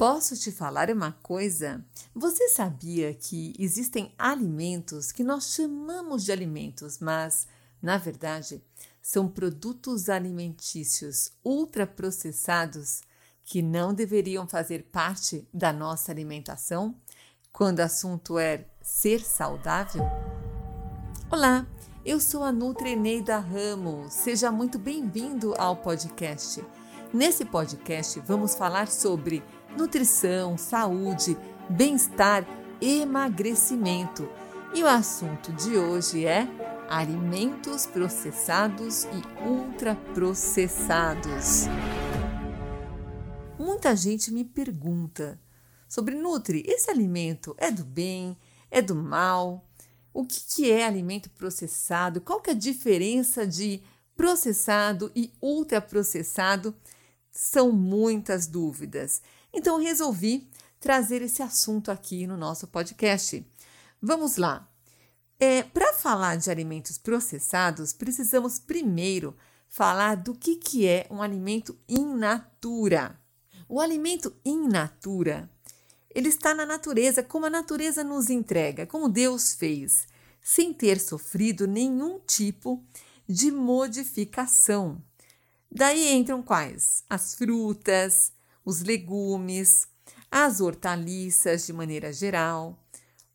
Posso te falar uma coisa? Você sabia que existem alimentos que nós chamamos de alimentos, mas, na verdade, são produtos alimentícios ultraprocessados que não deveriam fazer parte da nossa alimentação quando o assunto é ser saudável? Olá, eu sou a Nutri Eneida Ramos. Seja muito bem-vindo ao podcast. Nesse podcast vamos falar sobre nutrição, saúde, bem-estar, emagrecimento. E o assunto de hoje é alimentos processados e ultraprocessados. Muita gente me pergunta sobre Nutri, esse alimento é do bem, é do mal? O que, que é alimento processado? Qual que é a diferença de processado e ultraprocessado? São muitas dúvidas. Então resolvi trazer esse assunto aqui no nosso podcast. Vamos lá. É, Para falar de alimentos processados, precisamos primeiro falar do que, que é um alimento in natura. O alimento in natura, ele está na natureza, como a natureza nos entrega, como Deus fez, sem ter sofrido nenhum tipo de modificação. Daí entram quais? As frutas, os legumes, as hortaliças de maneira geral,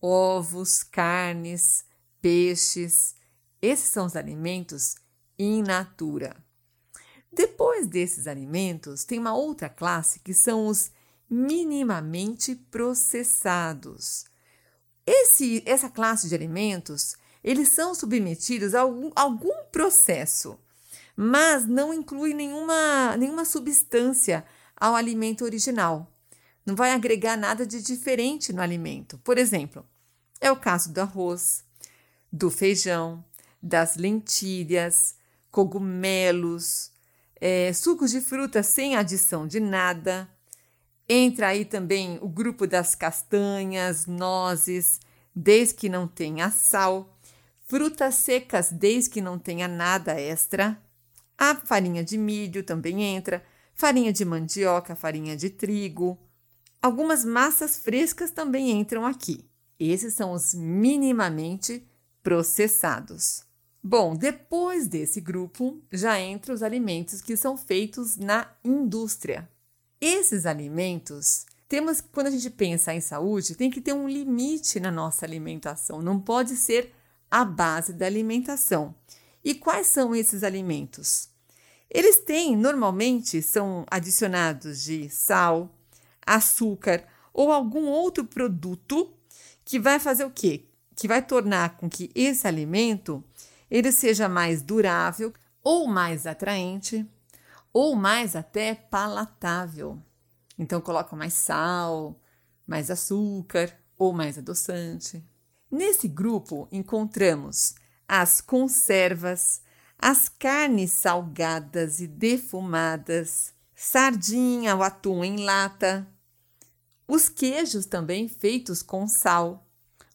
ovos, carnes, peixes. Esses são os alimentos in natura. Depois desses alimentos, tem uma outra classe que são os minimamente processados. Esse, essa classe de alimentos, eles são submetidos a algum, algum processo, mas não inclui nenhuma, nenhuma substância ao alimento original. Não vai agregar nada de diferente no alimento. Por exemplo, é o caso do arroz, do feijão, das lentilhas, cogumelos, é, sucos de fruta sem adição de nada. Entra aí também o grupo das castanhas, nozes, desde que não tenha sal, frutas secas, desde que não tenha nada extra. A farinha de milho também entra, farinha de mandioca, farinha de trigo. Algumas massas frescas também entram aqui. Esses são os minimamente processados. Bom, depois desse grupo já entram os alimentos que são feitos na indústria. Esses alimentos, temos quando a gente pensa em saúde, tem que ter um limite na nossa alimentação, não pode ser a base da alimentação. E quais são esses alimentos? Eles têm, normalmente, são adicionados de sal, açúcar ou algum outro produto que vai fazer o quê? Que vai tornar com que esse alimento ele seja mais durável ou mais atraente ou mais até palatável. Então coloca mais sal, mais açúcar ou mais adoçante. Nesse grupo encontramos as conservas, as carnes salgadas e defumadas, sardinha ou atum em lata, os queijos também feitos com sal,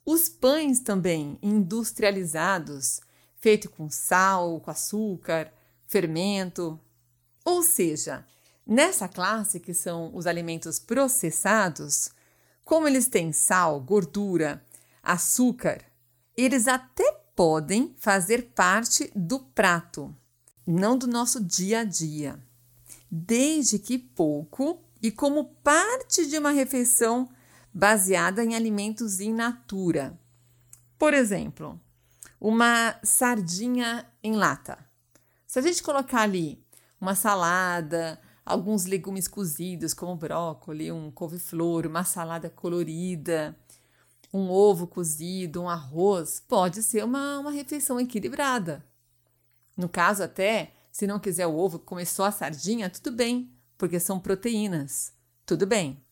os pães também industrializados, feito com sal, com açúcar, fermento. Ou seja, nessa classe que são os alimentos processados, como eles têm sal, gordura, açúcar, eles até podem fazer parte do prato, não do nosso dia a dia, desde que pouco e como parte de uma refeição baseada em alimentos in natura. Por exemplo, uma sardinha em lata. Se a gente colocar ali uma salada, alguns legumes cozidos, como brócolis, um couve-flor, uma salada colorida, um ovo cozido, um arroz, pode ser uma, uma refeição equilibrada. No caso, até, se não quiser o ovo, começou a sardinha, tudo bem, porque são proteínas, tudo bem.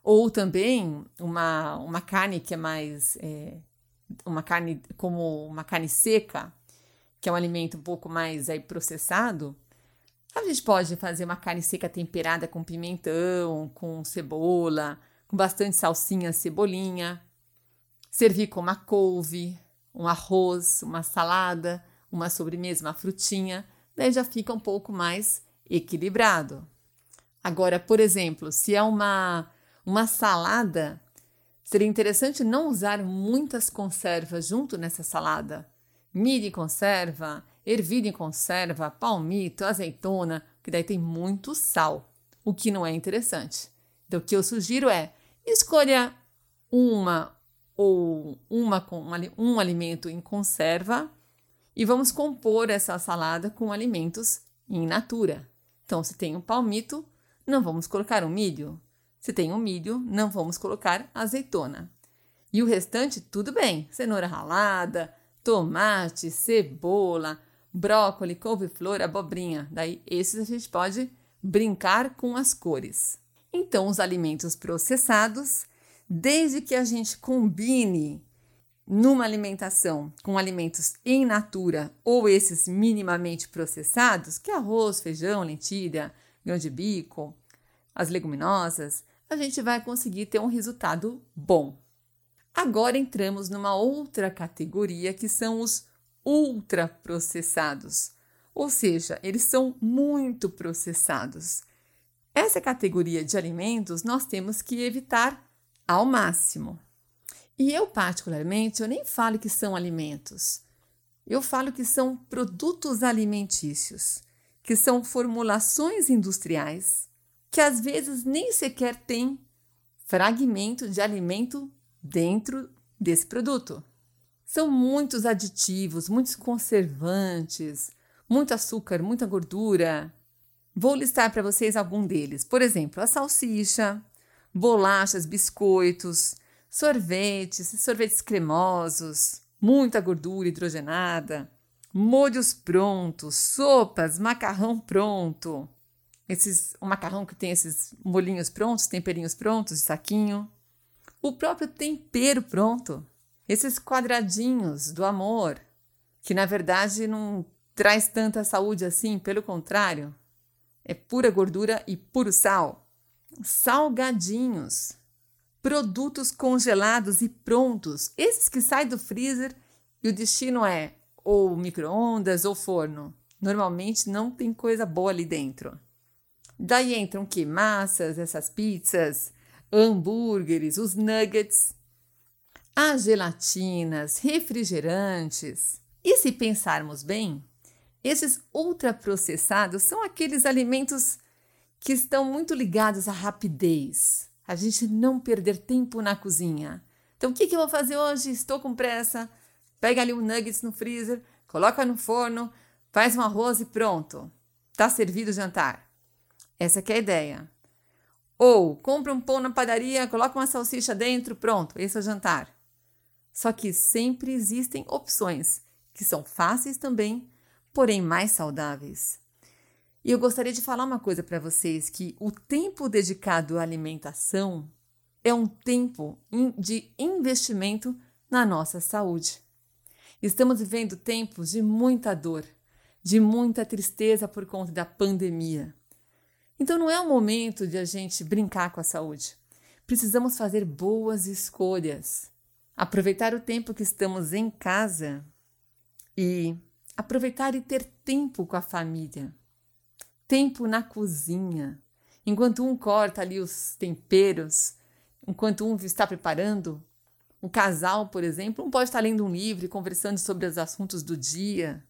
Ou também uma, uma carne que é mais. É, uma carne como uma carne seca, que é um alimento um pouco mais aí, processado. A gente pode fazer uma carne seca temperada com pimentão, com cebola, com bastante salsinha, cebolinha. Servir com uma couve, um arroz, uma salada, uma sobremesa, uma frutinha, daí já fica um pouco mais equilibrado. Agora, por exemplo, se é uma, Uma salada, seria interessante não usar muitas conservas junto nessa salada. Milho em conserva, ervilha em conserva, palmito, azeitona, que daí tem muito sal, o que não é interessante. Então, o que eu sugiro é escolha uma ou uma com um alimento em conserva e vamos compor essa salada com alimentos in natura. Então, se tem um palmito, não vamos colocar um milho. Se tem um milho, não vamos colocar azeitona. E o restante, tudo bem: cenoura ralada, tomate, cebola, brócolis, couve-flor, abobrinha. Daí, esses a gente pode brincar com as cores. Então, os alimentos processados, desde que a gente combine numa alimentação com alimentos em natura ou esses minimamente processados, que é arroz, feijão, lentilha, grão de bico, as leguminosas, a gente vai conseguir ter um resultado bom. Agora entramos numa outra categoria que são os ultraprocessados, ou seja, eles são muito processados. Essa categoria de alimentos nós temos que evitar ao máximo. E eu, particularmente, eu nem falo que são alimentos. Eu falo que são produtos alimentícios, que são formulações industriais que às vezes nem sequer tem fragmento de alimento dentro desse produto. São muitos aditivos, muitos conservantes, muito açúcar, muita gordura. Vou listar para vocês algum deles. Por exemplo, a salsicha, bolachas, biscoitos, sorvetes, sorvetes cremosos, muita gordura hidrogenada, molhos prontos, sopas, macarrão pronto. Esses, o macarrão que tem esses molinhos prontos, temperinhos prontos de saquinho. O próprio tempero pronto. Esses quadradinhos do amor, que na verdade não traz tanta saúde assim, pelo contrário, é pura gordura e puro sal. Salgadinhos produtos congelados e prontos, esses que saem do freezer e o destino é ou micro-ondas ou forno. Normalmente não tem coisa boa ali dentro. Daí entram que massas, essas pizzas, hambúrgueres, os nuggets, as gelatinas, refrigerantes. E se pensarmos bem, esses ultraprocessados são aqueles alimentos que estão muito ligados à rapidez, a gente não perder tempo na cozinha. Então, o que, que eu vou fazer hoje? Estou com pressa. Pega ali um nuggets no freezer, coloca no forno, faz um arroz e pronto. Está servido o jantar. Essa é a ideia. Ou compra um pão na padaria, coloca uma salsicha dentro, pronto, esse é o jantar. Só que sempre existem opções que são fáceis também, porém mais saudáveis. E eu gostaria de falar uma coisa para vocês: que o tempo dedicado à alimentação é um tempo de investimento na nossa saúde. Estamos vivendo tempos de muita dor, de muita tristeza por conta da pandemia. Então não é o momento de a gente brincar com a saúde. Precisamos fazer boas escolhas. Aproveitar o tempo que estamos em casa e aproveitar e ter tempo com a família tempo na cozinha. Enquanto um corta ali os temperos, enquanto um está preparando, um casal, por exemplo, um pode estar lendo um livro e conversando sobre os assuntos do dia.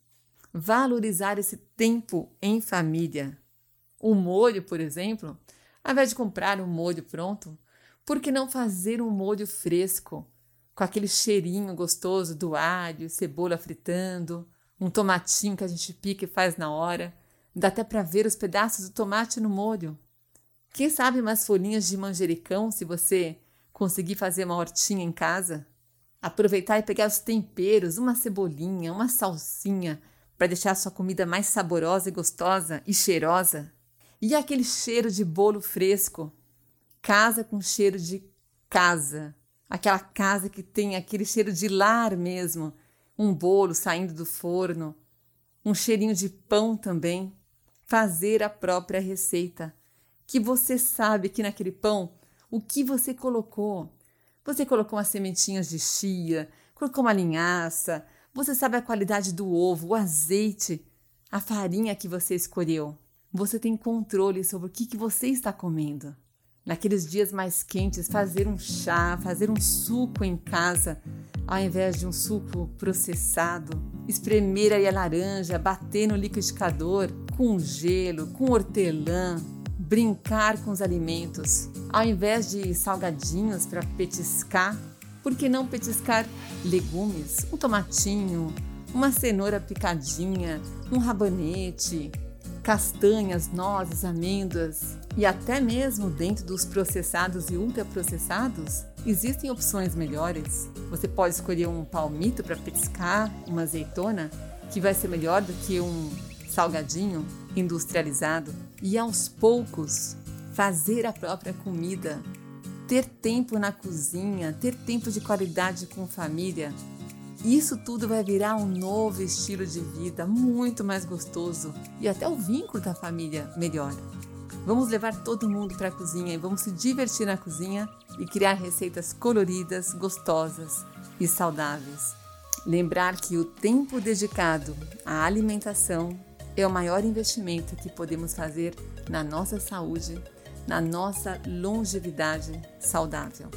Valorizar esse tempo em família. O molho, por exemplo, ao invés de comprar um molho pronto, por que não fazer um molho fresco, com aquele cheirinho gostoso do alho, cebola fritando, um tomatinho que a gente pica e faz na hora? Dá até para ver os pedaços do tomate no molho. Quem sabe umas folhinhas de manjericão se você conseguir fazer uma hortinha em casa? Aproveitar e pegar os temperos, uma cebolinha, uma salsinha, para deixar a sua comida mais saborosa e gostosa e cheirosa. E aquele cheiro de bolo fresco. Casa com cheiro de casa. Aquela casa que tem aquele cheiro de lar mesmo. Um bolo saindo do forno. Um cheirinho de pão também fazer a própria receita, que você sabe que naquele pão o que você colocou. Você colocou umas sementinhas de chia, colocou uma linhaça, você sabe a qualidade do ovo, o azeite, a farinha que você escolheu. Você tem controle sobre o que, que você está comendo. naqueles dias mais quentes, fazer um chá, fazer um suco em casa, ao invés de um suco processado. Espremer aí a laranja, bater no liquidificador com gelo, com hortelã, brincar com os alimentos. Ao invés de salgadinhos para petiscar, por que não petiscar legumes? Um tomatinho, uma cenoura picadinha, um rabanete, castanhas, nozes, amêndoas e até mesmo dentro dos processados e ultraprocessados, existem opções melhores. Você pode escolher um palmito para petiscar, uma azeitona, que vai ser melhor do que um salgadinho industrializado. E aos poucos, fazer a própria comida, ter tempo na cozinha, ter tempo de qualidade com família, isso tudo vai virar um novo estilo de vida, muito mais gostoso e até o vínculo da família melhor. Vamos levar todo mundo para a cozinha e vamos se divertir na cozinha e criar receitas coloridas, gostosas e saudáveis. Lembrar que o tempo dedicado à alimentação é o maior investimento que podemos fazer na nossa saúde, na nossa longevidade saudável.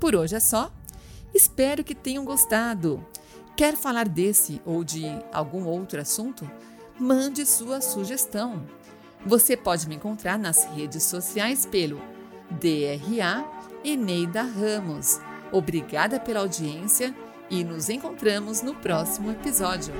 Por hoje é só. Espero que tenham gostado. Quer falar desse ou de algum outro assunto? Mande sua sugestão. Você pode me encontrar nas redes sociais pelo DRA Eneida Ramos. Obrigada pela audiência e nos encontramos no próximo episódio.